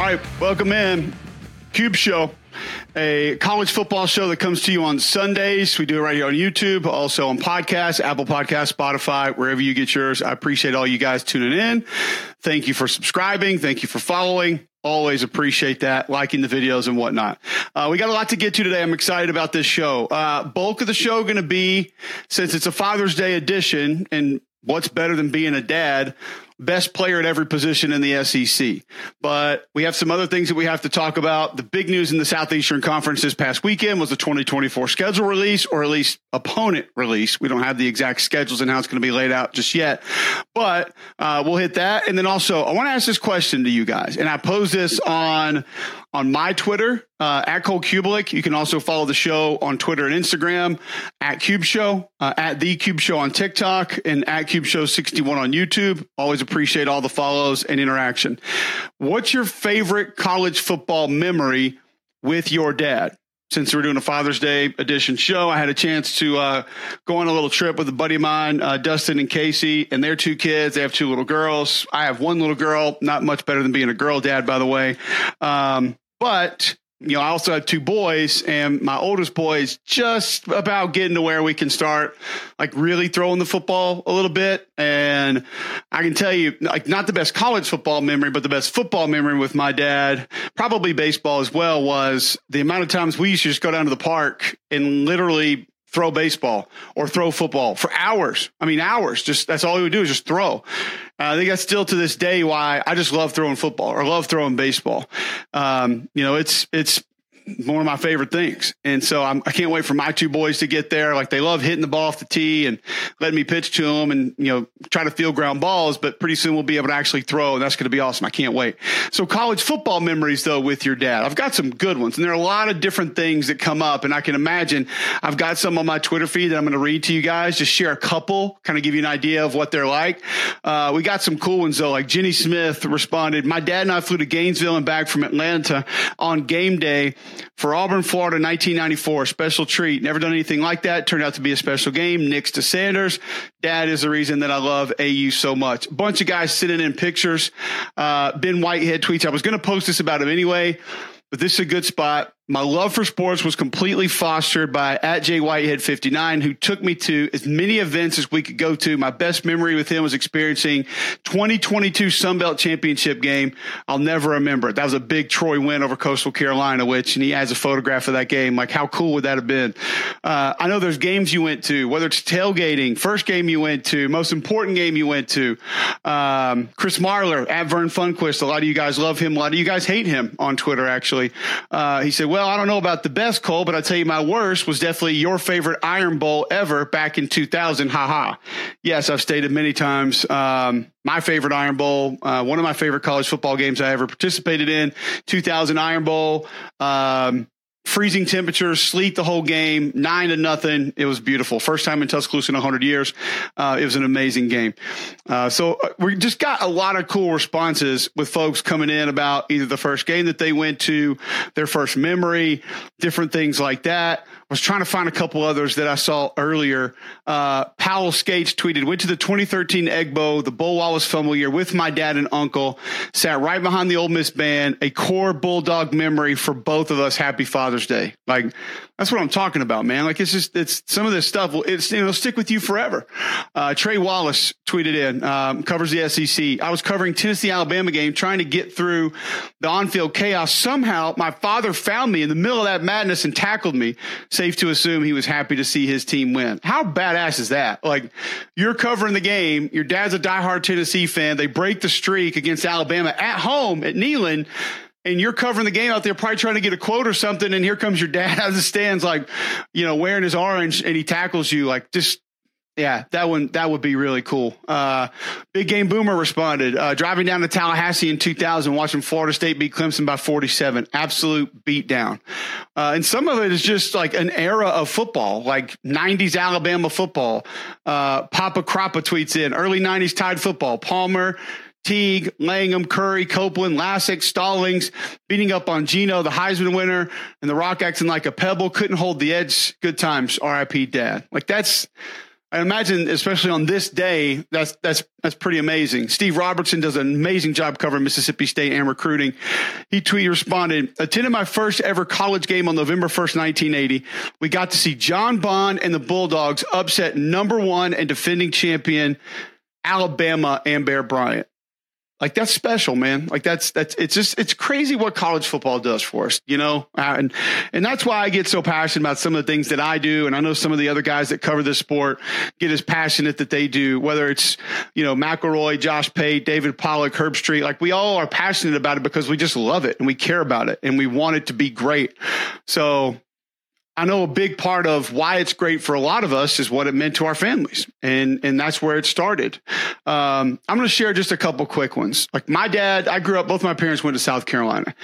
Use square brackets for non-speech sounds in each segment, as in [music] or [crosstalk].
All right, welcome in. Cube Show, a college football show that comes to you on Sundays. We do it right here on YouTube, also on podcasts, Apple Podcasts, Spotify, wherever you get yours. I appreciate all you guys tuning in. Thank you for subscribing. Thank you for following. Always appreciate that, liking the videos and whatnot. Uh, we got a lot to get to today. I'm excited about this show. Uh, bulk of the show going to be, since it's a Father's Day edition, and what's better than being a dad? Best player at every position in the SEC. But we have some other things that we have to talk about. The big news in the Southeastern Conference this past weekend was the 2024 schedule release, or at least opponent release. We don't have the exact schedules and how it's going to be laid out just yet, but uh, we'll hit that. And then also, I want to ask this question to you guys, and I pose this on on my Twitter uh, at Cole Cubelic. You can also follow the show on Twitter and Instagram at Cube Show, uh, at the Cube Show on TikTok, and at Cube Show 61 on YouTube. Always appreciate all the follows and interaction. What's your favorite college football memory with your dad? Since we're doing a Father's Day edition show, I had a chance to uh, go on a little trip with a buddy of mine, uh, Dustin and Casey, and their two kids. They have two little girls. I have one little girl, not much better than being a girl dad, by the way. Um, but you know, I also have two boys, and my oldest boy is just about getting to where we can start, like really throwing the football a little bit. And I can tell you, like, not the best college football memory, but the best football memory with my dad, probably baseball as well, was the amount of times we used to just go down to the park and literally throw baseball or throw football for hours. I mean, hours. Just that's all he would do is just throw. Uh, I think that's still to this day why I just love throwing football or love throwing baseball. Um, you know, it's it's one of my favorite things. And so I'm, I can not wait for my two boys to get there. Like they love hitting the ball off the tee and letting me pitch to them and, you know, try to field ground balls, but pretty soon we'll be able to actually throw and that's going to be awesome. I can't wait. So college football memories though with your dad. I've got some good ones and there are a lot of different things that come up and I can imagine I've got some on my Twitter feed that I'm going to read to you guys, just share a couple, kind of give you an idea of what they're like. Uh, we got some cool ones though, like Jenny Smith responded, my dad and I flew to Gainesville and back from Atlanta on game day for Auburn, Florida, 1994. Special treat. Never done anything like that. Turned out to be a special game. Nix to Sanders. Dad is the reason that I love AU so much. Bunch of guys sitting in pictures. Uh, ben Whitehead tweets. I was going to post this about him anyway, but this is a good spot. My love for sports was completely fostered by at J Whitehead 59, who took me to as many events as we could go to. My best memory with him was experiencing 2022 Sunbelt Championship game. I'll never remember it. That was a big Troy win over Coastal Carolina, which, and he has a photograph of that game. Like, how cool would that have been? Uh, I know there's games you went to, whether it's tailgating, first game you went to, most important game you went to. Um, Chris Marler at Vern Funquist. A lot of you guys love him. A lot of you guys hate him on Twitter, actually. Uh, he said, well, well, I don't know about the best, Cole, but I tell you, my worst was definitely your favorite Iron Bowl ever back in 2000. Haha. Yes, I've stated many times. Um, my favorite Iron Bowl, uh, one of my favorite college football games I ever participated in, 2000 Iron Bowl. Um, freezing temperatures, sleet the whole game, nine to nothing. It was beautiful. First time in Tuscaloosa in 100 years. Uh, it was an amazing game. Uh, so uh, we just got a lot of cool responses with folks coming in about either the first game that they went to, their first memory, different things like that was trying to find a couple others that I saw earlier. Uh, Powell Skates tweeted, went to the 2013 Egg Bowl, the Bo Wallace fumble year with my dad and uncle, sat right behind the Ole Miss band, a core Bulldog memory for both of us. Happy Father's Day. Like, that's what I'm talking about, man. Like it's just it's some of this stuff. Will it's know stick with you forever. Uh, Trey Wallace tweeted in um, covers the SEC. I was covering Tennessee Alabama game, trying to get through the on-field chaos. Somehow, my father found me in the middle of that madness and tackled me. Safe to assume he was happy to see his team win. How badass is that? Like you're covering the game. Your dad's a diehard Tennessee fan. They break the streak against Alabama at home at Neyland and you're covering the game out there, probably trying to get a quote or something, and here comes your dad [laughs] out of the stands, like, you know, wearing his orange, and he tackles you, like, just yeah, that one that would be really cool. Uh, Big Game Boomer responded, uh, driving down to Tallahassee in 2000, watching Florida State beat Clemson by 47. Absolute beatdown. Uh, and some of it is just like an era of football, like 90s Alabama football. Uh, Papa Crappa tweets in early 90s Tide football. Palmer, Teague, Langham, Curry, Copeland, Lassic, Stallings, beating up on Gino, the Heisman winner, and the Rock acting like a pebble, couldn't hold the edge. Good times, RIP dad. Like that's I imagine, especially on this day, that's that's that's pretty amazing. Steve Robertson does an amazing job covering Mississippi State and recruiting. He tweet responded, attended my first ever college game on November 1st, 1980. We got to see John Bond and the Bulldogs upset number one and defending champion Alabama and Bear Bryant. Like that's special, man. Like that's that's it's just it's crazy what college football does for us, you know. Uh, and and that's why I get so passionate about some of the things that I do, and I know some of the other guys that cover this sport get as passionate that they do. Whether it's you know McElroy, Josh Pate, David Pollack, Herbstreit, like we all are passionate about it because we just love it and we care about it and we want it to be great. So I know a big part of why it's great for a lot of us is what it meant to our families, and and that's where it started. Um, I'm going to share just a couple quick ones. Like my dad, I grew up. Both my parents went to South Carolina.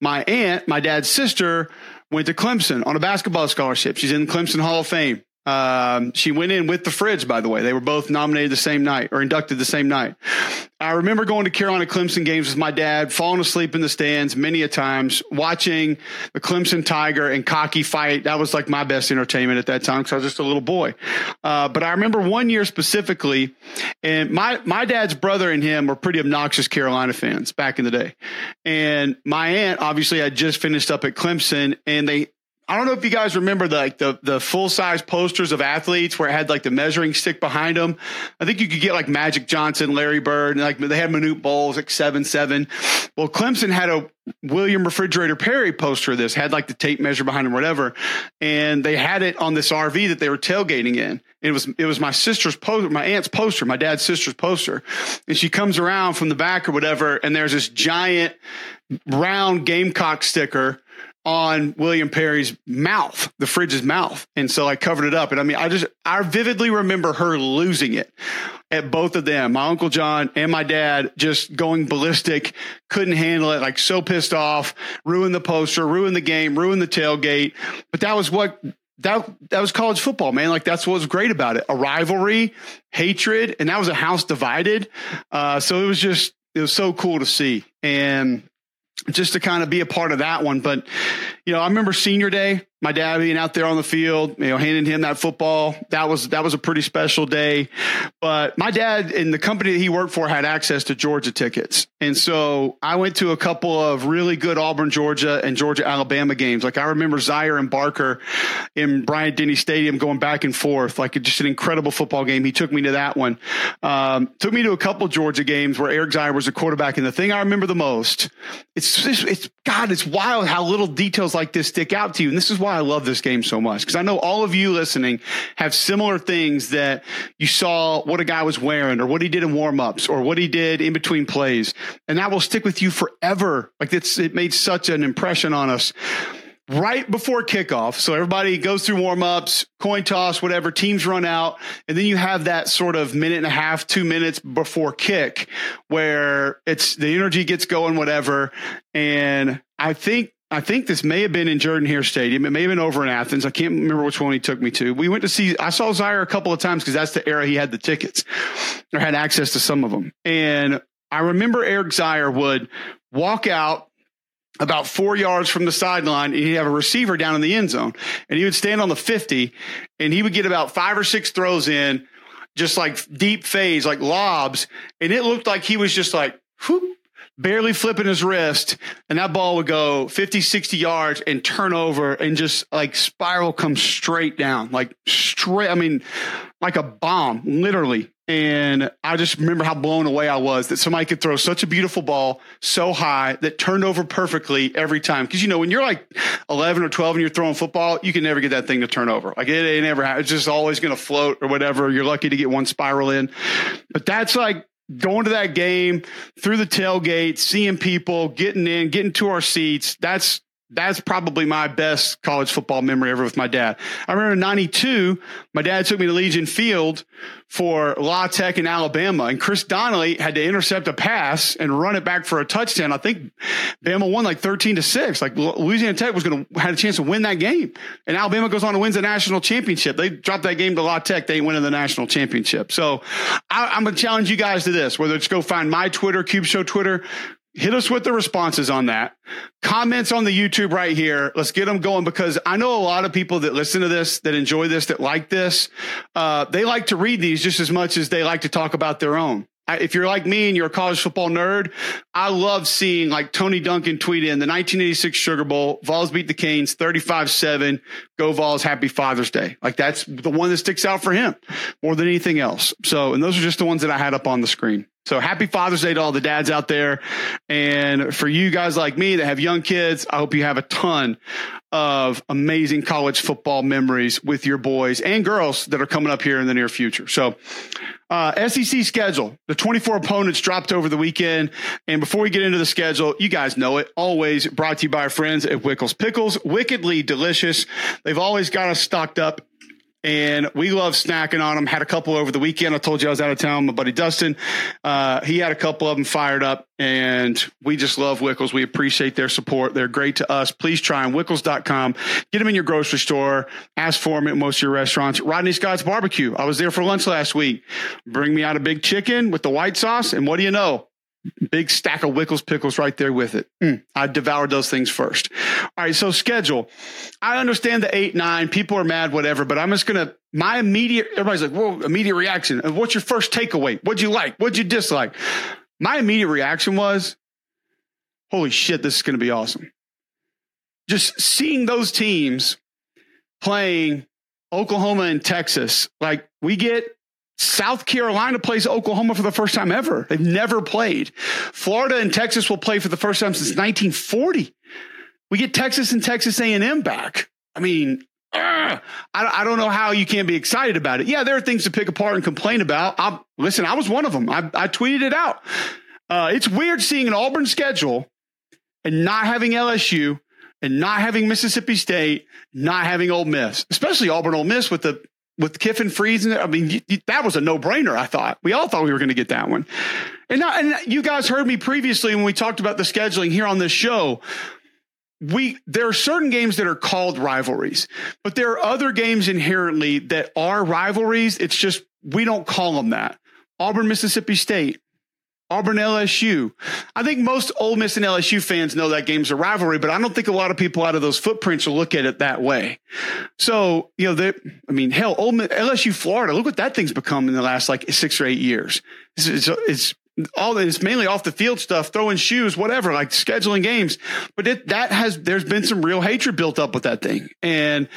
My aunt, my dad's sister, went to Clemson on a basketball scholarship. She's in Clemson Hall of Fame. Um, she went in with the Fridge, by the way. They were both nominated the same night or inducted the same night. I remember going to Carolina Clemson games with my dad, falling asleep in the stands many a times, watching the Clemson Tiger and Cocky fight. That was like my best entertainment at that time because I was just a little boy. Uh, but I remember one year specifically, and my my dad's brother and him were pretty obnoxious Carolina fans back in the day. And my aunt obviously had just finished up at Clemson, and they I don't know if you guys remember the like the the full size posters of athletes where it had like the measuring stick behind them. I think you could get like Magic Johnson, Larry Bird, and like they had Manute Bowles like seven seven. Well, Clemson had a William Refrigerator Perry poster of this had like the tape measure behind him, whatever, and they had it on this RV that they were tailgating in. It was it was my sister's poster, my aunt's poster, my dad's sister's poster, and she comes around from the back or whatever, and there's this giant round Gamecock sticker on William Perry's mouth, the fridge's mouth. And so I covered it up. And I mean, I just, I vividly remember her losing it at both of them, my Uncle John and my dad, just going ballistic, couldn't handle it, like so pissed off, ruined the poster, ruined the game, ruined the tailgate. But that was what that that was college football, man. Like that's what was great about it. A rivalry, hatred, and that was a house divided. Uh, so it was just it was so cool to see. And just to kind of be a part of that one. But, you know, I remember senior day, my dad being out there on the field, you know, handing him that football. That was that was a pretty special day. But my dad in the company that he worked for had access to Georgia tickets. And so I went to a couple of really good Auburn, Georgia and Georgia Alabama games. Like I remember Zeier and Barker in Bryant Denny Stadium going back and forth, like just an incredible football game. He took me to that one. Um, took me to a couple Georgia games where Eric Zeier was a quarterback. And the thing I remember the most, it's just, it's God, it's wild how little details like this stick out to you. And this is why I love this game so much because I know all of you listening have similar things that you saw what a guy was wearing or what he did in warmups or what he did in between plays. And that will stick with you forever. Like it's, it made such an impression on us right before kickoff. So everybody goes through warmups, coin toss, whatever, teams run out. And then you have that sort of minute and a half, two minutes before kick where it's the energy gets going, whatever. And I think I think this may have been in Jordan Hare Stadium. It may have been over in Athens. I can't remember which one he took me to. We went to see, I saw Zeier a couple of times because that's the era he had the tickets or had access to some of them. And I remember Eric Zeier would walk out about four yards from the sideline and he'd have a receiver down in the end zone and he would stand on the 50 and he would get about five or six throws in just like deep phase, like lobs. And it looked like he was just like, whoop, barely flipping his wrist and that ball would go 50 60 yards and turn over and just like spiral come straight down like straight i mean like a bomb literally. And i just remember how blown away i was that somebody could throw such a beautiful ball so high that turned over perfectly every time. Because you know when you're like 11 or 12 and you're throwing football you can never get that thing to turn over. Like it, it never it's just always going to float or whatever. You're lucky to get one spiral in. But that's like going to that game through the tailgate, seeing people, getting in, getting to our seats. That's that's probably my best college football memory ever with my dad. I remember in 92, my dad took me to Legion Field for La Tech in Alabama and Chris Donnelly had to intercept a pass and run it back for a touchdown. I think Bama won like 13 to six. Like Louisiana Tech was going to had a chance to win that game and Alabama goes on to win the national championship. They dropped that game to La Tech. They winning the national championship. So I, I'm going to challenge you guys to this, whether it's go find my Twitter, Cube Show Twitter, hit us with the responses on that. Comments on the YouTube right here. Let's get them going because I know a lot of people that listen to this, that enjoy this, that like this. Uh, they like to read these just as much as they like to talk about their own if you're like me and you're a college football nerd, I love seeing like Tony Duncan tweet in the 1986 Sugar Bowl, Vols beat the Canes 35 7. Go Vols, happy Father's Day. Like that's the one that sticks out for him more than anything else. So, and those are just the ones that I had up on the screen. So happy Father's Day to all the dads out there. And for you guys like me that have young kids, I hope you have a ton of amazing college football memories with your boys and girls that are coming up here in the near future. So, uh, SEC schedule, the 24 opponents dropped over the weekend. And before we get into the schedule, you guys know it. Always brought to you by our friends at Wickles Pickles. Wickedly delicious. They've always got us stocked up and we love snacking on them. Had a couple over the weekend. I told you I was out of town. My buddy Dustin, uh, he had a couple of them fired up, and we just love Wickles. We appreciate their support. They're great to us. Please try them. Wickles.com. Get them in your grocery store. Ask for them at most of your restaurants. Rodney Scott's Barbecue. I was there for lunch last week. Bring me out a big chicken with the white sauce, and what do you know? Big stack of Wickles pickles right there with it. Mm, I devoured those things first. All right, so schedule. I understand the eight, nine. People are mad, whatever, but I'm just gonna my immediate everybody's like, whoa, immediate reaction. What's your first takeaway? What'd you like? What'd you dislike? My immediate reaction was, holy shit, this is gonna be awesome. Just seeing those teams playing Oklahoma and Texas, like we get South Carolina plays Oklahoma for the first time ever. They've never played. Florida and Texas will play for the first time since 1940. We get Texas and Texas A&M back. I mean, uh, I, I, don't know how you can't be excited about it. Yeah, there are things to pick apart and complain about. I'm, listen, I was one of them. I, I tweeted it out. Uh, it's weird seeing an Auburn schedule and not having LSU and not having Mississippi State, not having Ole Miss, especially Auburn Ole Miss with the with Kiffin freezing I mean, that was a no brainer. I thought we all thought we were going to get that one. And, and you guys heard me previously when we talked about the scheduling here on this show. We there are certain games that are called rivalries, but there are other games inherently that are rivalries. It's just we don't call them that. Auburn, Mississippi State, Auburn LSU. I think most Ole Miss and LSU fans know that game's a rivalry, but I don't think a lot of people out of those footprints will look at it that way. So, you know, I mean, hell, Ole Miss, LSU Florida, look what that thing's become in the last like six or eight years. It's, it's, it's all it's mainly off the field stuff, throwing shoes, whatever, like scheduling games. But it, that has, there's been some real hatred built up with that thing. And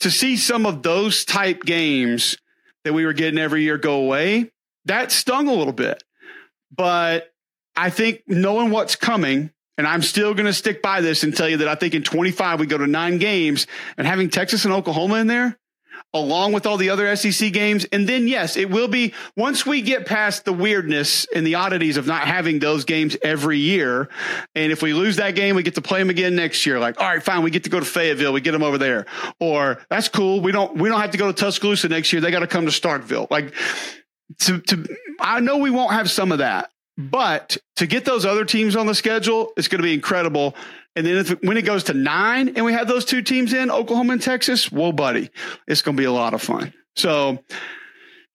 to see some of those type games that we were getting every year go away, that stung a little bit. But I think knowing what's coming, and I'm still going to stick by this and tell you that I think in 25 we go to nine games and having Texas and Oklahoma in there, along with all the other SEC games. And then, yes, it will be once we get past the weirdness and the oddities of not having those games every year. And if we lose that game, we get to play them again next year. Like, all right, fine, we get to go to Fayetteville, we get them over there. Or that's cool. We don't we don't have to go to Tuscaloosa next year. They got to come to Starkville. Like to, to I know we won't have some of that, but to get those other teams on the schedule, it's going to be incredible. And then if, when it goes to nine and we have those two teams in Oklahoma and Texas, whoa, buddy, it's going to be a lot of fun. So,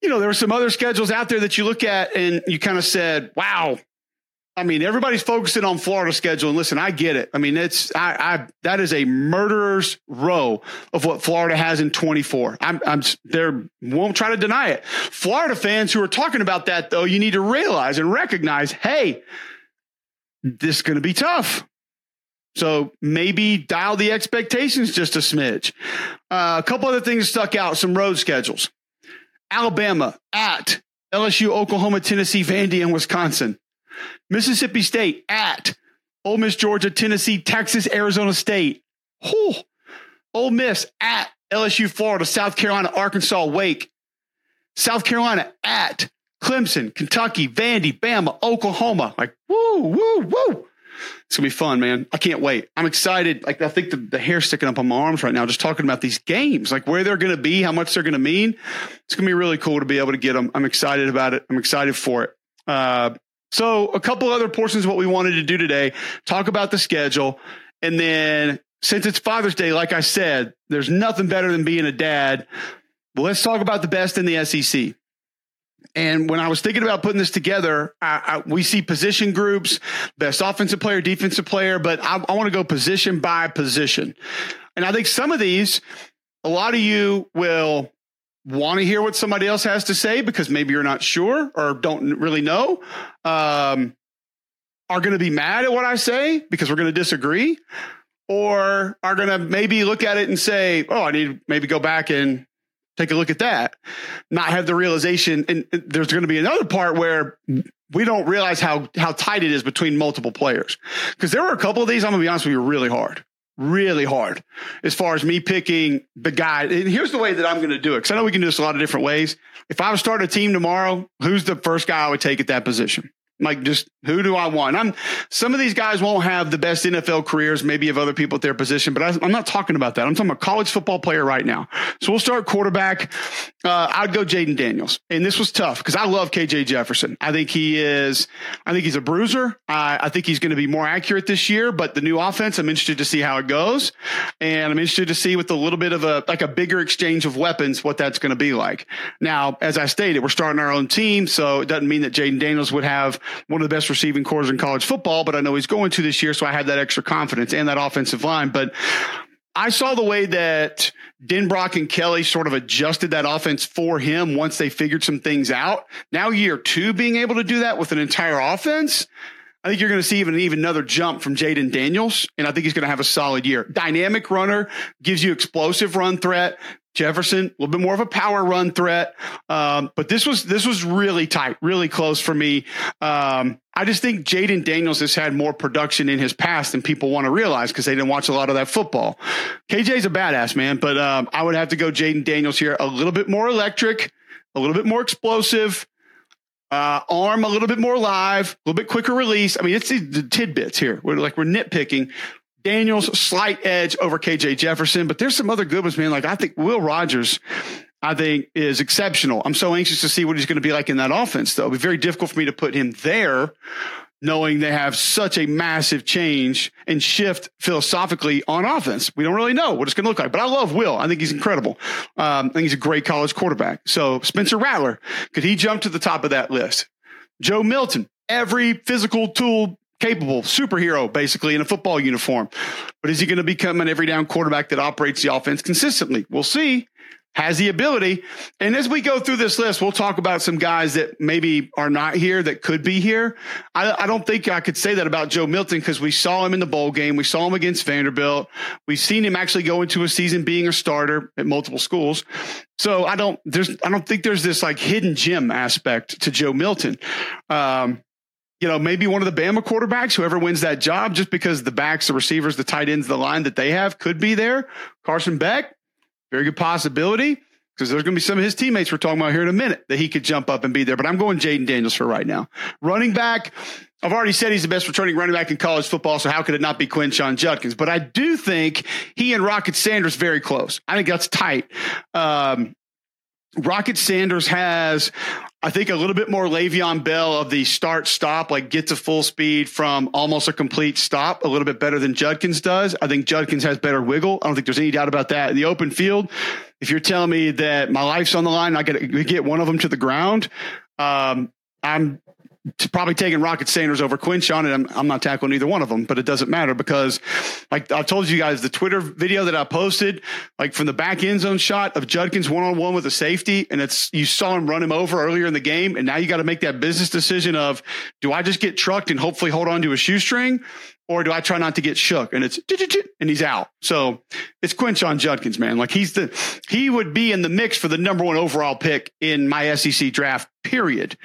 you know, there are some other schedules out there that you look at and you kind of said, wow, I mean, everybody's focusing on Florida schedule, and listen, I get it. I mean, it's I, I that is a murderer's row of what Florida has in 24. I'm, I'm there won't try to deny it. Florida fans who are talking about that though, you need to realize and recognize, hey, this is going to be tough. So maybe dial the expectations just a smidge. Uh, a couple other things stuck out. Some road schedules: Alabama at LSU, Oklahoma, Tennessee, Vandy, and Wisconsin. Mississippi State at Ole Miss, Georgia, Tennessee, Texas, Arizona State. Whew. Ole Miss at LSU, Florida, South Carolina, Arkansas, Wake. South Carolina at Clemson, Kentucky, Vandy, Bama, Oklahoma. Like, woo, woo, woo. It's gonna be fun, man. I can't wait. I'm excited. Like I think the, the hair sticking up on my arms right now, just talking about these games, like where they're gonna be, how much they're gonna mean. It's gonna be really cool to be able to get them. I'm excited about it. I'm excited for it. Uh, so, a couple other portions of what we wanted to do today talk about the schedule. And then, since it's Father's Day, like I said, there's nothing better than being a dad. But let's talk about the best in the SEC. And when I was thinking about putting this together, I, I, we see position groups, best offensive player, defensive player, but I, I want to go position by position. And I think some of these, a lot of you will want to hear what somebody else has to say because maybe you're not sure or don't really know. Um, are going to be mad at what I say because we're going to disagree, or are going to maybe look at it and say, "Oh, I need maybe go back and take a look at that." Not have the realization, and there's going to be another part where we don't realize how how tight it is between multiple players because there were a couple of these. I'm going to be honest with you, really hard really hard as far as me picking the guy. And here's the way that I'm going to do it because I know we can do this a lot of different ways. If I was start a team tomorrow, who's the first guy I would take at that position? Like, just who do I want? I'm some of these guys won't have the best NFL careers, maybe of other people at their position, but I, am not talking about that. I'm talking about college football player right now. So we'll start quarterback. Uh, I'd go Jayden Daniels, and this was tough because I love KJ Jefferson. I think he is. I think he's a bruiser. I, I think he's going to be more accurate this year. But the new offense, I'm interested to see how it goes, and I'm interested to see with a little bit of a like a bigger exchange of weapons what that's going to be like. Now, as I stated, we're starting our own team, so it doesn't mean that Jayden Daniels would have one of the best receiving cores in college football, but I know he's going to this year. So I had that extra confidence and that offensive line. But I saw the way that Denbrock and Kelly sort of adjusted that offense for him once they figured some things out. Now, year two, being able to do that with an entire offense, I think you're going to see even even another jump from Jayden Daniels, and I think he's going to have a solid year. Dynamic runner gives you explosive run threat. Jefferson, a little bit more of a power run threat, um, but this was this was really tight, really close for me. Um, I just think Jayden Daniels has had more production in his past than people want to realize because they didn't watch a lot of that football. KJ's a badass man, but um, I would have to go Jayden Daniels here, a little bit more electric, a little bit more explosive. Uh, arm a little bit more live, a little bit quicker release. I mean, it's the, tidbits here. We're like we're nitpicking, Daniels slight edge over KJ Jefferson, but there's some other good ones, man. Like I think Will Rogers, I think is exceptional. I'm so anxious to see what he's going to be like in that offense, though. It'll be very difficult for me to put him there, knowing they have such a massive change and shift philosophically on offense. We don't really know what it's going to look like, but I love Will. I think he's incredible. Um, I think he's a great college quarterback. So Spencer Rattler, could he jump to the top of that list? Joe Milton, every physical tool capable superhero basically in a football uniform. But is he going to become an every down quarterback that operates the offense consistently? We'll see. Has the ability. And as we go through this list, we'll talk about some guys that maybe are not here that could be here. I, I don't think I could say that about Joe Milton because we saw him in the bowl game. We saw him against Vanderbilt. We've seen him actually go into a season being a starter at multiple schools. So I don't there's I don't think there's this like hidden gem aspect to Joe Milton. Um, you know, maybe one of the Bama quarterbacks, whoever wins that job, just because the backs, the receivers, the tight ends, the line that they have could be there. Carson Beck, very good possibility because there's going to be some of his teammates we're talking about here in a minute that he could jump up and be there. But I'm going Jayden Daniels for right now. Running back, I've already said he's the best returning running back in college football, so how could it not be Quinshon Judkins? But I do think he and Rocket Sanders very close. I think that's tight. Um, Rocket Sanders has, I think, a little bit more Le'Veon Bell of the start stop, like get to full speed from almost a complete stop, a little bit better than Judkins does. I think Judkins has better wiggle. I don't think there's any doubt about that. In the open field, if you're telling me that my life's on the line, I to get one of them to the ground, um, I'm probably taking Rocket Sanders over Quinshon, and I'm, I'm, not tackling either one of them, but it doesn't matter because, like I told you guys, the Twitter video that I posted, like from the back end zone shot of Judkins one on one with a safety, and it's you saw him run him over earlier in the game, and now you got to make that business decision of do I just get trucked and hopefully hold on to a shoestring, or do I try not to get shook? And it's and he's out. So it's Quinshon Judkins, man. Like he's the he would be in the mix for the number one overall pick in my SEC draft. Period.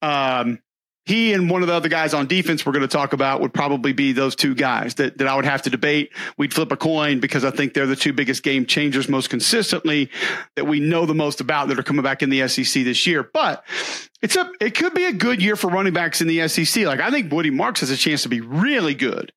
Um, he and one of the other guys on defense we're going to talk about would probably be those two guys that, that I would have to debate. We'd flip a coin because I think they're the two biggest game changers most consistently that we know the most about that are coming back in the SEC this year. But it's a it could be a good year for running backs in the SEC. Like I think Woody Marks has a chance to be really good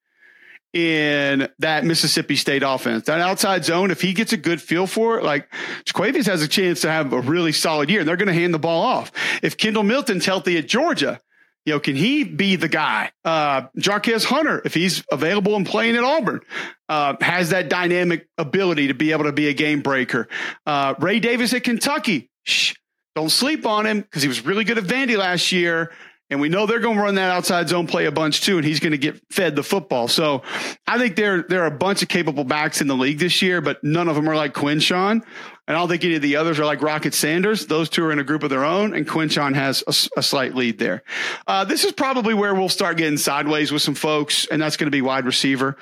in that Mississippi State offense. That outside zone, if he gets a good feel for it, like Jo'quavious has a chance to have a really solid year and they're going to hand the ball off. If Kendall Milton's healthy at Georgia, you know, can he be the guy? Uh, Jarquez Hunter, if he's available and playing at Auburn, uh, has that dynamic ability to be able to be a game breaker. Uh, Ray Davis at Kentucky. Shh, Don't sleep on him because he was really good at Vandy last year. And we know they're going to run that outside zone play a bunch too, and he's going to get fed the football. So I think there, there are a bunch of capable backs in the league this year, but none of them are like Quinshon. And I don't think any of the others are like Rocket Sanders. Those two are in a group of their own, and Quinshon has a, a slight lead there. Uh, this is probably where we'll start getting sideways with some folks, and that's going to be wide receiver.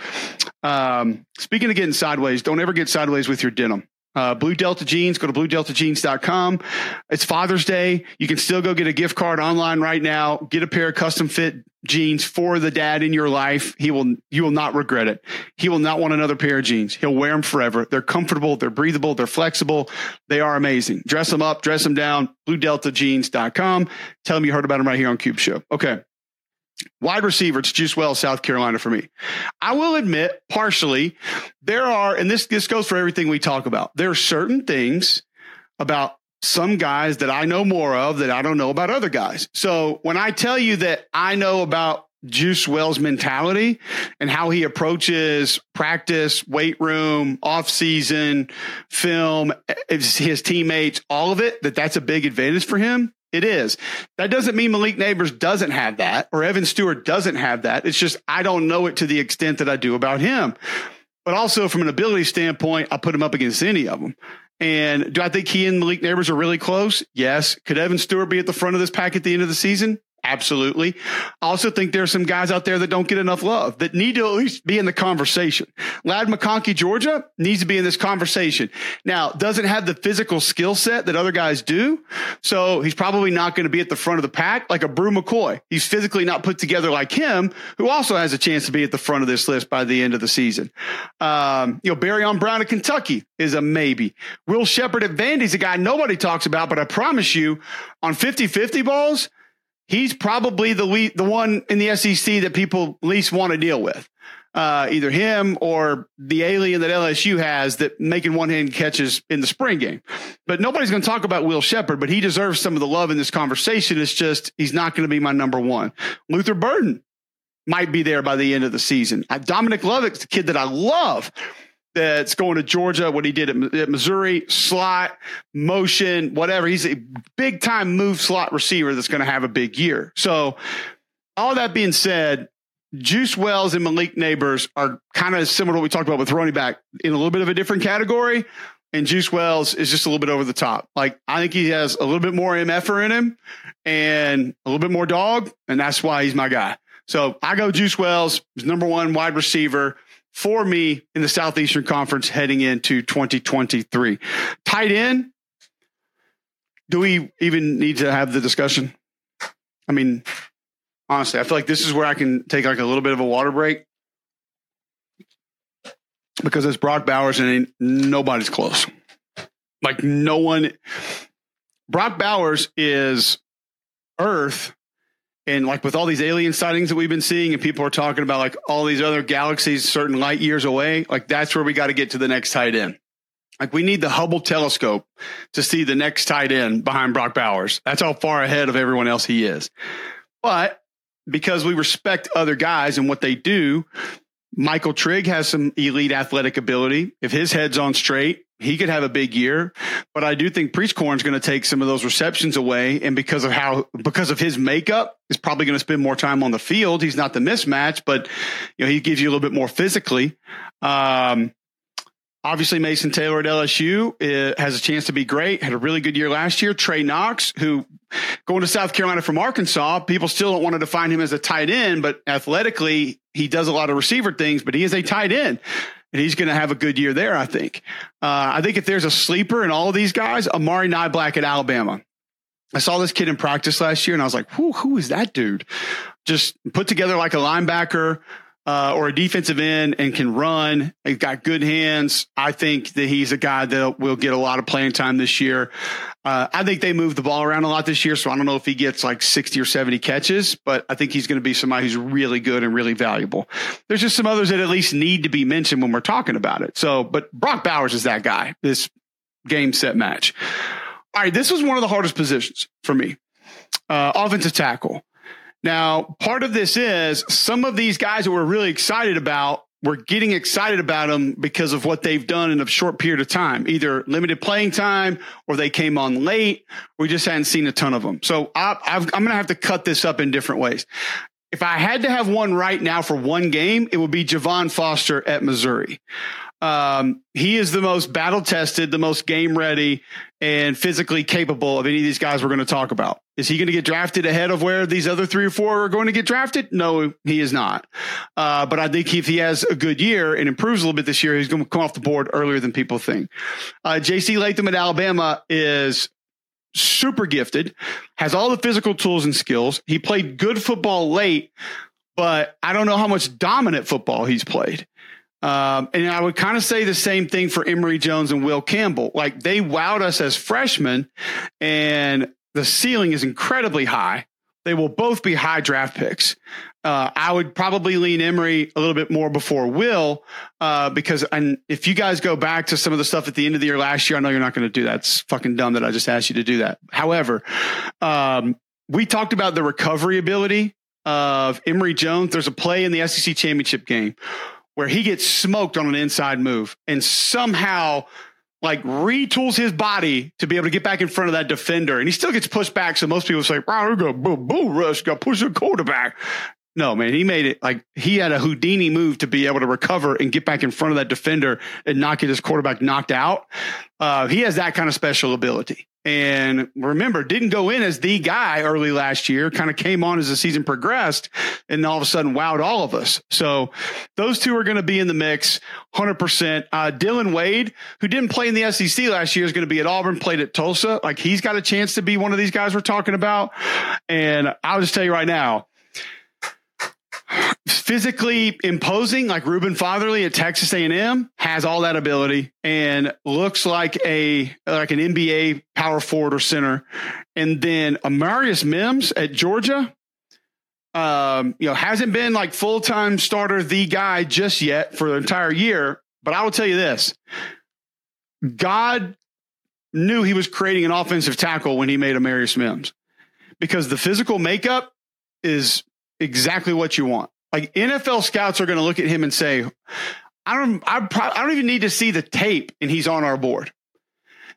Um, speaking of getting sideways, don't ever get sideways with your denim. Uh, Blue Delta Jeans, go to bluedeltajeans.com. It's Father's Day. You can still go get a gift card online right now. Get a pair of custom fit jeans for the dad in your life. He will, you will not regret it. He will not want another pair of jeans. He'll wear them forever. They're comfortable. They're breathable. They're flexible. They are amazing. Dress them up, dress them down. BlueDeltaJeans.com. Tell them you heard about them right here on Cube Show. Okay. Wide receiver, it's Juice Wells, South Carolina for me. I will admit, partially, there are, and this this goes for everything we talk about. There are certain things about some guys that I know more of that I don't know about other guys. So when I tell you that I know about Juice Wells' mentality and how he approaches practice, weight room, off season, film, eh, his teammates, all of it, that that's a big advantage for him. It is. That doesn't mean Malik Nabers doesn't have that or Evan Stewart doesn't have that. It's just I don't know it to the extent that I do about him. But also from an ability standpoint, I put him up against any of them. And do I think he and Malik Nabers are really close? Yes. Could Evan Stewart be at the front of this pack at the end of the season? Absolutely. I also think there are some guys out there that don't get enough love that need to at least be in the conversation. Ladd McConkey, Georgia needs to be in this conversation. Now, doesn't have the physical skill set that other guys do. So he's probably not going to be at the front of the pack like a Bru McCoy. He's physically not put together like him, who also has a chance to be at the front of this list by the end of the season. Um, you know, Barion Brown of Kentucky is a maybe. Will Sheppard at Vandy's a guy nobody talks about, but I promise you on 50 50 balls, he's probably the le- the one in the SEC that people least want to deal with. Uh, either him or the alien that LSU has that making one hand catches in the spring game. But nobody's going to talk about Will Sheppard, but he deserves some of the love in this conversation. It's just he's not going to be my number one. Luther Burden might be there by the end of the season. Uh, Dominic Lovett's the kid that I love that's going to Georgia, what he did at, at, Missouri, slot, motion, whatever. He's a big time move slot receiver that's going to have a big year. So, all that being said, Juice Wells and Malik Nabers are kind of similar to what we talked about with running back in a little bit of a different category. And Juice Wells is just a little bit over the top. Like, I think he has a little bit more MFer in him and a little bit more dog. And that's why he's my guy. So I go Juice Wells, number one wide receiver for me in the Southeastern Conference heading into 2023. Tight end, do we even need to have the discussion? I mean, honestly, I feel like this is where I can take like a little bit of a water break because it's Brock Bowers and nobody's close. Like no one. Brock Bowers is Earth and like with all these alien sightings that we've been seeing and people are talking about like all these other galaxies certain light years away like that's where we got to get to the next tight end. Like we need the hubble telescope to see the next tight end behind brock bowers. That's how far ahead of everyone else he is. But because we respect other guys and what they do michael trigg has some elite athletic ability. If his head's on straight he could have a big year, but I do think is going to take some of those receptions away. And because of how, because of his makeup, is probably going to spend more time on the field. He's not the mismatch, but you know, he gives you a little bit more physically. Um, obviously Mason Taylor at LSU uh, has a chance to be great. Had a really good year last year. Trey Knox, who going to South Carolina from Arkansas, people still don't want to define him as a tight end, but athletically, he does a lot of receiver things, but he is a tight end and he's going to have a good year there. I think. Uh, I think if there's a sleeper in all of these guys, Amari Nye Niblack at Alabama. I saw this kid in practice last year, and I was like, "Who? Who is that dude?" Just put together like a linebacker uh, or a defensive end and can run. He's got good hands. I think that he's a guy that will get a lot of playing time this year. Uh, I think they move the ball around a lot this year, so I don't know if he gets like 60 or 70 catches, but I think he's going to be somebody who's really good and really valuable. There's just some others that at least need to be mentioned when we're talking about it. So, but Brock Bowers is that guy, this game set match. All right, this was one of the hardest positions for me. Uh, offensive tackle. Now, part of this is some of these guys that we're really excited about we're getting excited about them because of what they've done in a short period of time, either limited playing time or they came on late. We just hadn't seen a ton of them. So I, am going to have to cut this up in different ways. If I had to have one right now for one game, it would be Javon Foster at Missouri. Um, he is the most battle tested, the most game ready, and physically capable of any of these guys we're going to talk about. Is he going to get drafted ahead of where these other three or four are going to get drafted? No, he is not. Uh, but I think if he has a good year and improves a little bit this year, he's going to come off the board earlier than people think. Uh, JC Latham at Alabama is super gifted, has all the physical tools and skills. He played good football late, but I don't know how much dominant football he's played. Um, and I would kind of say the same thing for Emery Jones and Will Campbell. Like they wowed us as freshmen, and the ceiling is incredibly high. They will both be high draft picks. Uh, I would probably lean Emery a little bit more before Will, uh, because and if you guys go back to some of the stuff at the end of the year last year, I know you're not going to do that. It's fucking dumb that I just asked you to do that. However, um, we talked about the recovery ability of Emery Jones. There's a play in the SEC championship game where he gets smoked on an inside move and somehow like retools his body to be able to get back in front of that defender. And he still gets pushed back. So most people say, wow, go boo, boo rush, got push the quarterback. No, man, he made it like he had a Houdini move to be able to recover and get back in front of that defender and not get his quarterback knocked out. Uh, he has that kind of special ability. And remember, didn't go in as the guy early last year, kind of came on as the season progressed and all of a sudden wowed all of us. So those two are going to be in the mix 100%. Uh, Dillon Wade, who didn't play in the SEC last year, is going to be at Auburn, played at Tulsa. Like he's got a chance to be one of these guys we're talking about. And I'll just tell you right now, physically imposing like Reuben Fatheree at Texas A&M has all that ability and looks like a like an NBA power forward or center. And then Amarius Mims at Georgia, um, you know, hasn't been like full time starter the guy just yet for the entire year. But I will tell you this: God knew He was creating an offensive tackle when He made Amarius Mims because the physical makeup is exactly what you want. Like NFL scouts are going to look at him and say, I don't, I, pro- I don't even need to see the tape and he's on our board.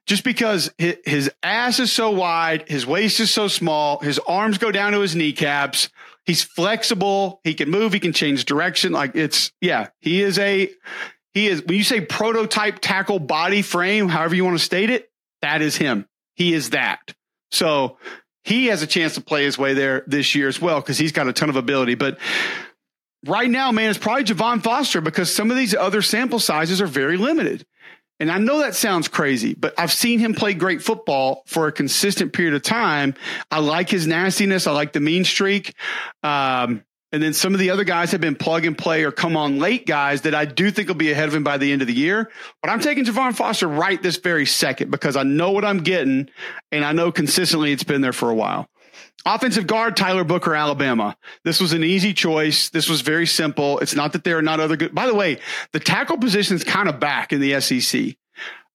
Just because his, his ass is so wide, his waist is so small, his arms go down to his kneecaps. He's flexible. He can move. He can change direction. Like it's, yeah, he is a, he is, when you say prototype tackle body frame, however you want to state it, that is him. He is that. So he has a chance to play his way there this year as well because he's got a ton of ability. But right now, man, it's probably Javon Foster because some of these other sample sizes are very limited. And I know that sounds crazy, but I've seen him play great football for a consistent period of time. I like his nastiness. I like the mean streak. Um, and then some of the other guys have been plug and play or come on late guys that I do think will be ahead of him by the end of the year. But I'm taking Javon Foster right this very second because I know what I'm getting and I know consistently it's been there for a while. Offensive guard, Tyler Booker, Alabama. This was an easy choice. This was very simple. It's not that there are not other good. By the way, the tackle position is kind of back in the SEC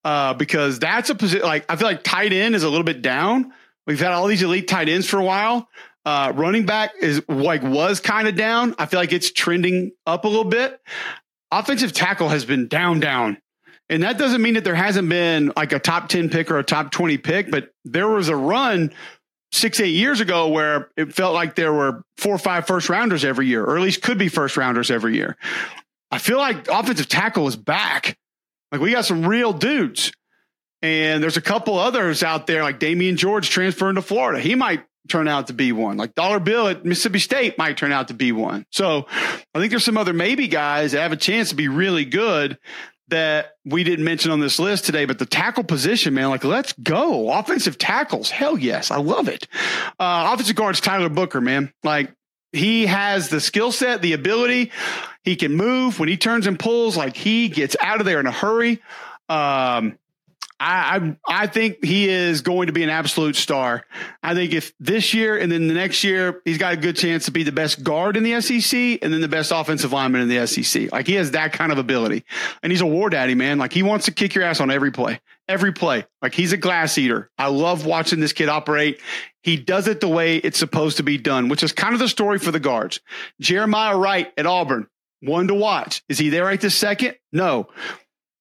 uh, because that's a position like I feel like tight end is a little bit down. We've had all these elite tight ends for a while. Uh, running back is like was kind of down. I feel like it's trending up a little bit. Offensive tackle has been down, down. And that doesn't mean that there hasn't been like a top 10 pick or a top 20 pick, but there was a run six, eight years ago where it felt like there were four or five first rounders every year, or at least could be first rounders every year. I feel like offensive tackle is back. Like we got some real dudes. And there's a couple others out there, like Damieon George transferring to Florida. He might turn out to be one. Like Dollar Bill at Mississippi State might turn out to be one. So I think there's some other maybe guys that have a chance to be really good that we didn't mention on this list today, but the tackle position, man, like let's go. Offensive tackles. Hell yes. I love it. Uh, offensive guards, Tyler Booker, man. Like he has the skill set, the ability. He can move when he turns and pulls, like he gets out of there in a hurry. Um, I, I, I think he is going to be an absolute star. I think if this year and then the next year he's got a good chance to be the best guard in the SEC and then the best offensive lineman in the SEC. Like he has that kind of ability, and he's a war daddy, man. Like he wants to kick your ass on every play, every play. Like he's a glass eater. I love watching this kid operate. He does it the way it's supposed to be done, which is kind of the story for the guards. Jeremiah Wright at Auburn One to watch. Is he there right this second? No.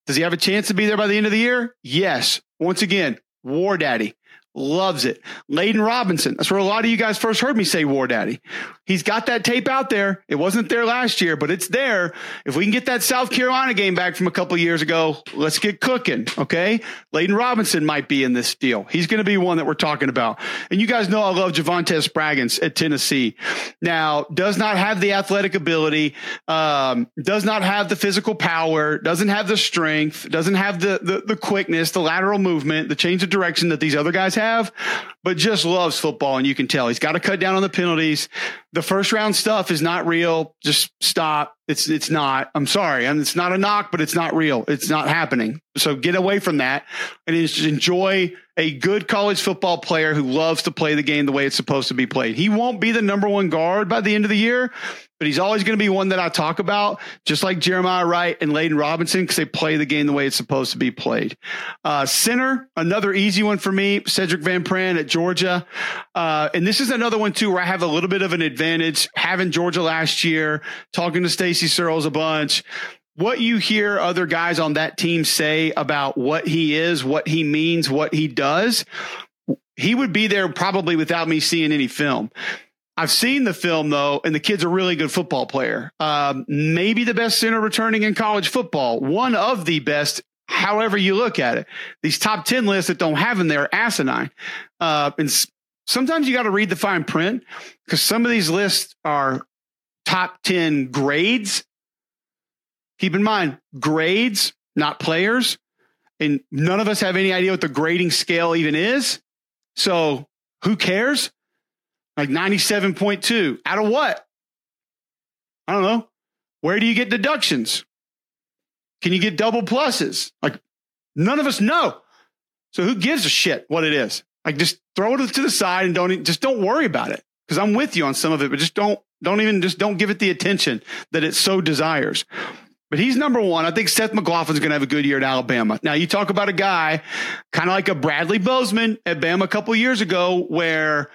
Does he have a chance to be there by the end of the year? Yes. Once again, War Daddy. Loves it. Layden Robinson. That's where a lot of you guys first heard me say War Daddy. He's got that tape out there. It wasn't there last year, but it's there. If we can get that South Carolina game back from a couple years ago, let's get cooking. Okay. Layden Robinson might be in this deal. He's going to be one that we're talking about. And you guys know I love Javontez Spraggins at Tennessee. Now, does not have the athletic ability, um, does not have the physical power, doesn't have the strength, doesn't have the, the, the quickness, the lateral movement, the change of direction that these other guys have have, but just loves football. And you can tell he's got to cut down on the penalties. The first round stuff is not real. Just stop. It's, it's not. I'm sorry. And it's not a knock, but it's not real. It's not happening. So get away from that and just enjoy a good college football player who loves to play the game the way it's supposed to be played. He won't be the number one guard by the end of the year, but he's always going to be one that I talk about, just like Jeremiah Wright and Layden Robinson, because they play the game the way it's supposed to be played. Uh, center, another easy one for me, Sedrick Van Pran at Georgia. Uh, and this is another one, too, where I have a little bit of an advantage having Georgia last year, talking to Stacy Searels a bunch what you hear other guys on that team say about what he is, what he means, what he does, he would be there probably without me seeing any film. I've seen the film though, and the kid's a really good football player. Um, maybe the best center returning in college football, one of the best, however you look at it. These top 10 lists that don't have him there are asinine. Uh, and sometimes you got to read the fine print because some of these lists are top 10 grades Keep in mind, grades, not players. And none of us have any idea what the grading scale even is. So who cares? Like 97.2 out of what? I don't know. Where do you get deductions? Can you get double pluses? Like none of us know. So who gives a shit what it is? Like just throw it to the side and don't just don't worry about it. Because I'm with you on some of it, but just don't don't even just don't give it the attention that it so desires. But he's number one. I think Seth McLaughlin's going to have a good year at Alabama. Now, you talk about a guy kind of like a Bradley Bozeman at Bama a couple years ago, where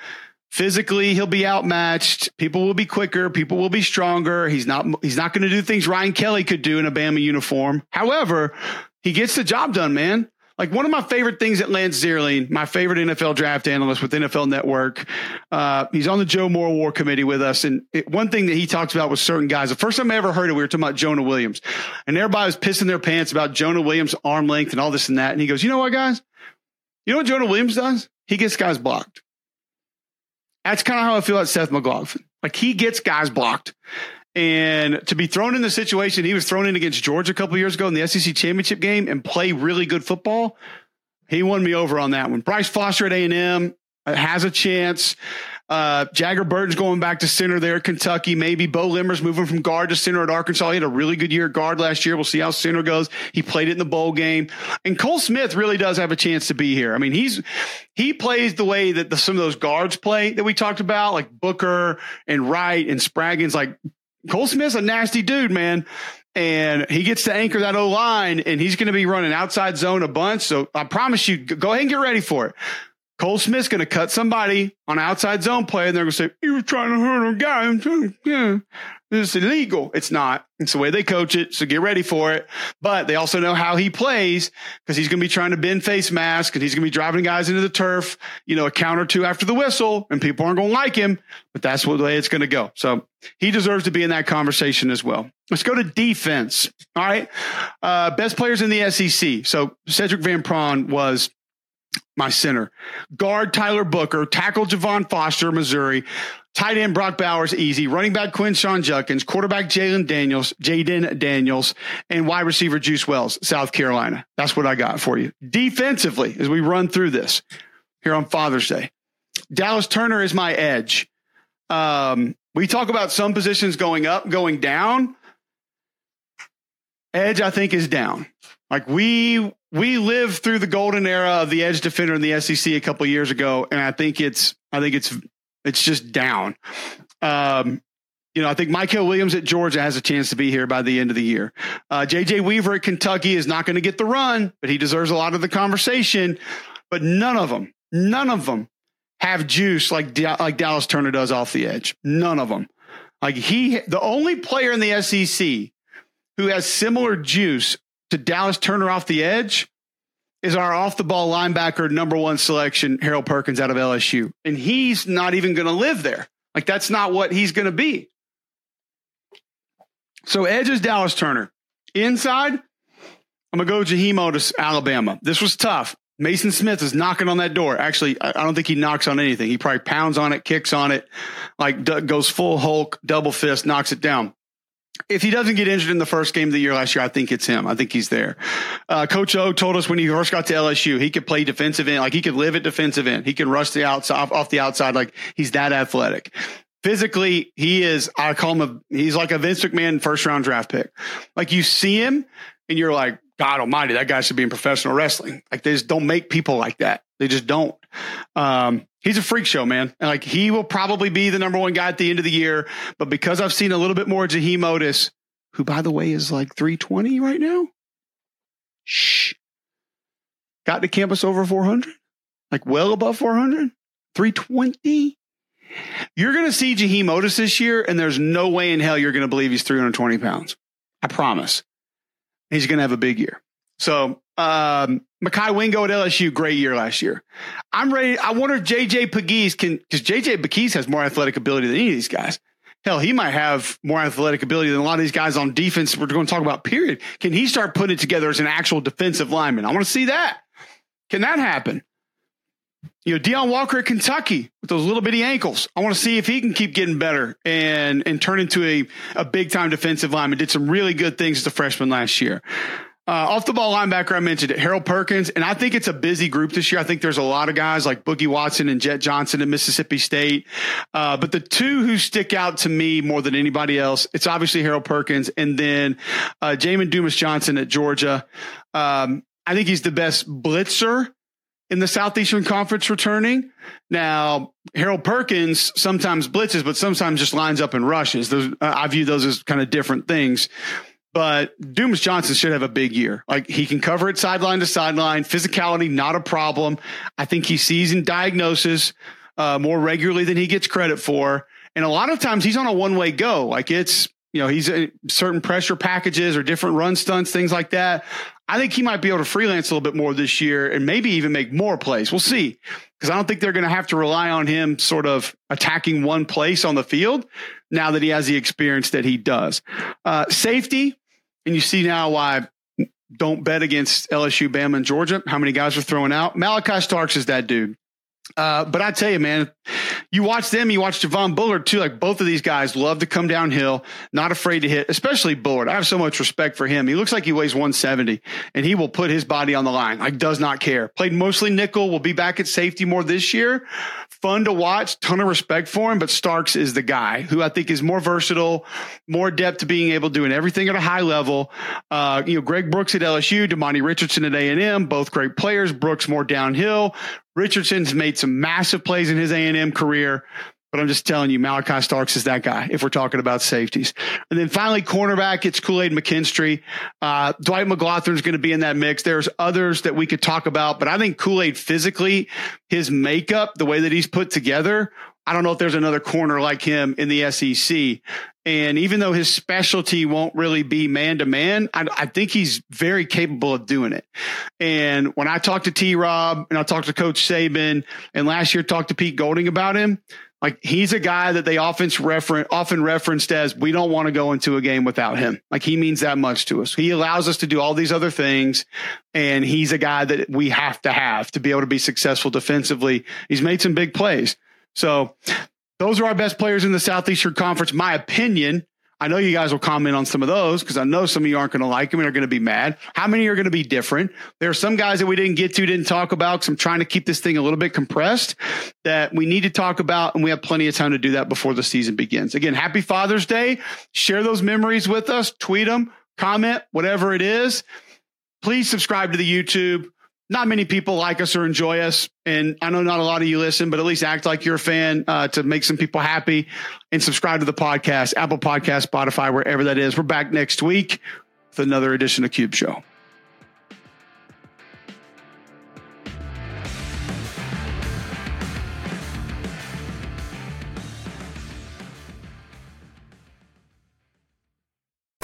physically he'll be outmatched. People will be quicker. People will be stronger. He's not. He's not going to do things Ryan Kelly could do in a Bama uniform. However, he gets the job done, man. Like one of my favorite things at Lance Zierlein, my favorite NFL draft analyst with NFL Network. Uh, he's on the Joe Moore Award Committee with us. And it, one thing that he talks about with certain guys, the first time I ever heard it, we were talking about Jonah Williams. And everybody was pissing their pants about Jonah Williams' arm length and all this and that. And he goes, you know what, guys? You know what Jonah Williams does? He gets guys blocked. That's kind of how I feel about Seth McLaughlin. Like he gets guys blocked. And to be thrown in the situation he was thrown in against Georgia a couple years ago in the SEC championship game and play really good football, he won me over on that one. Bryce Foster at A&M uh, has a chance. Uh, Jager Burton's going back to center there Kentucky. Maybe Beaux Limmer's moving from guard to center at Arkansas. He had a really good year at guard last year. We'll see how center goes. He played it in the bowl game. And Cole Smith really does have a chance to be here. I mean, he's he plays the way that the, some of those guards play that we talked about, like Booker and Wright and Spraggins. Like Cole Smith's a nasty dude, man. And he gets to anchor that O line, and he's going to be running outside zone a bunch. So I promise you, go ahead and get ready for it. Cole Smith's going to cut somebody on outside zone play, and they're going to say, "You were trying to hurt a guy." I'm trying, yeah, it's illegal. It's not. It's the way they coach it. So get ready for it. But they also know how he plays because he's going to be trying to bend face mask, and he's going to be driving guys into the turf. You know, a count or two after the whistle, and people aren't going to like him. But that's the way it's going to go. So he deserves to be in that conversation as well. Let's go to defense. All right, uh, best players in the SEC. So Sedrick Van Pran was my center. Guard Tyler Booker, tackle Javon Foster, Missouri. Tight end Brock Bowers, easy. Running back Quinshon Judkins, quarterback Jalen Daniels, Jayden Daniels, and wide receiver Juice Wells, South Carolina. That's what I got for you. Defensively, as we run through this here on Father's Day, Dallas Turner is my edge. Um, we talk about some positions going up, going down. Edge, I think, is down. Like we we lived through the golden era of the edge defender in the SEC a couple years ago, and I think it's I think it's it's just down. Um, you know, I think Mykel Williams at Georgia has a chance to be here by the end of the year. Uh, JJ Weaver at Kentucky is not going to get the run, but he deserves a lot of the conversation. But none of them, none of them have juice like like Dallas Turner does off the edge. None of them. Like he, the only player in the SEC who has similar juice to Dallas Turner off the edge is our off the ball linebacker number one selection, Harold Perkins out of LSU. And he's not even going to live there. Like that's not what he's going to be. So edge is Dallas Turner. Inside, I'm going to go Jaheim Oatis, Alabama. This was tough. Maason Smith is knocking on that door. Actually, I don't think he knocks on anything. He probably pounds on it, kicks on it, like goes full Hulk, double fist, knocks it down if he doesn't get injured in the first game of the year last year, I think it's him. I think he's there. Uh, Coach O told us when he first got to LSU, he could play defensive end, like he could live at defensive end. He can rush the outside off the outside, like he's that athletic. Physically, he is. I call him a. He's like a Vince McMahon first round draft pick. Like you see him, and you're like, God Almighty, that guy should be in professional wrestling. Like they just don't make people like that. They just don't. Um, he's a freak show, man. Like he will probably be the number one guy at the end of the year. But because I've seen a little bit more Jaheim Oatis, who by the way is like 320 right now. Shh. Got to campus over 400, like well above 400, 320. You're going to see Jaheim Oatis this year, and there's no way in hell you're going to believe he's 320 pounds. I promise. He's going to have a big year. So um, Mekhi Wingo at LSU, great year last year. I'm ready. I wonder if JJ Pegues can, because JJ Pegues has more athletic ability than any of these guys. Hell, he might have more athletic ability than a lot of these guys on defense. We're going to talk about. Period. Can he start putting it together as an actual defensive lineman? I want to see that. Can that happen? You know, Deone Walker at Kentucky with those little bitty ankles. I want to see if he can keep getting better and and turn into a, a big time defensive lineman. Did some really good things as a freshman last year. Uh, off the ball linebacker, I mentioned it, Harold Perkins, and I think it's a busy group this year. I think there's a lot of guys like Boogie Watson and Jett Johnson in Mississippi State. Uh, but the two who stick out to me more than anybody else, it's obviously Harold Perkins and then uh, Jamon Dumas Johnson at Georgia. Um, I think he's the best blitzer in the Southeastern Conference returning. Now, Harold Perkins sometimes blitzes, but sometimes just lines up and rushes. Those, uh, I view those as kind of different things. But Dumas Johnson should have a big year. Like he can cover it sideline to sideline. Physicality, not a problem. I think he sees and diagnoses uh, more regularly than he gets credit for. And a lot of times he's on a one way go. Like it's, you know, he's in certain pressure packages or different run stunts, things like that. I think he might be able to freelance a little bit more this year and maybe even make more plays. We'll see. Because I don't think they're going to have to rely on him sort of attacking one place on the field now that he has the experience that he does. Uh, safety, and you see now why don't bet against LSU, Bama, and Georgia. How many guys are throwing out? Malaki Starks is that dude. Uh, but I tell you, man, you watch them, you watch Javon Bullard too. Like both of these guys love to come downhill, not afraid to hit, especially Bullard. I have so much respect for him. He looks like he weighs 170 and he will put his body on the line. Like does not care. Played mostly nickel, will be back at safety more this year fun to watch, ton of respect for him, but Starks is the guy who I think is more versatile, more depth to being able to do everything at a high level. Uh, you know, Greg Brooks at LSU, Demani Richardson at A&M, both great players. Brooks more downhill. Richardson's made some massive plays in his A&M career. But I'm just telling you, Malaki Starks is that guy if we're talking about safeties. And then finally, cornerback, it's Kool Aid McKinstry. Uh, Dwight McGlothern's going to be in that mix. There's others that we could talk about, but I think Kool Aid physically, his makeup, the way that he's put together, I don't know if there's another corner like him in the SEC. And even though his specialty won't really be man to man, I think he's very capable of doing it. And when I talked to T Rob and I talked to Coach Saban and last year talked to Pete Golding about him, like he's a guy that they often refer- often referenced as we don't want to go into a game without him. Like he means that much to us. He allows us to do all these other things, and he's a guy that we have to have to be able to be successful defensively. He's made some big plays. So those are our best players in the Southeastern Conference. My opinion. I know you guys will comment on some of those because I know some of you aren't going to like them and are going to be mad. How many are going to be different? There are some guys that we didn't get to, didn't talk about because I'm trying to keep this thing a little bit compressed that we need to talk about. And we have plenty of time to do that before the season begins. Again, happy Father's Day. Share those memories with us, tweet them, comment, whatever it is. Please subscribe to the YouTube not many people like us or enjoy us. And I know not a lot of you listen, but at least act like you're a fan uh, to make some people happy and subscribe to the podcast, Apple Podcast, Spotify, wherever that is. We're back next week with another edition of Cube Show.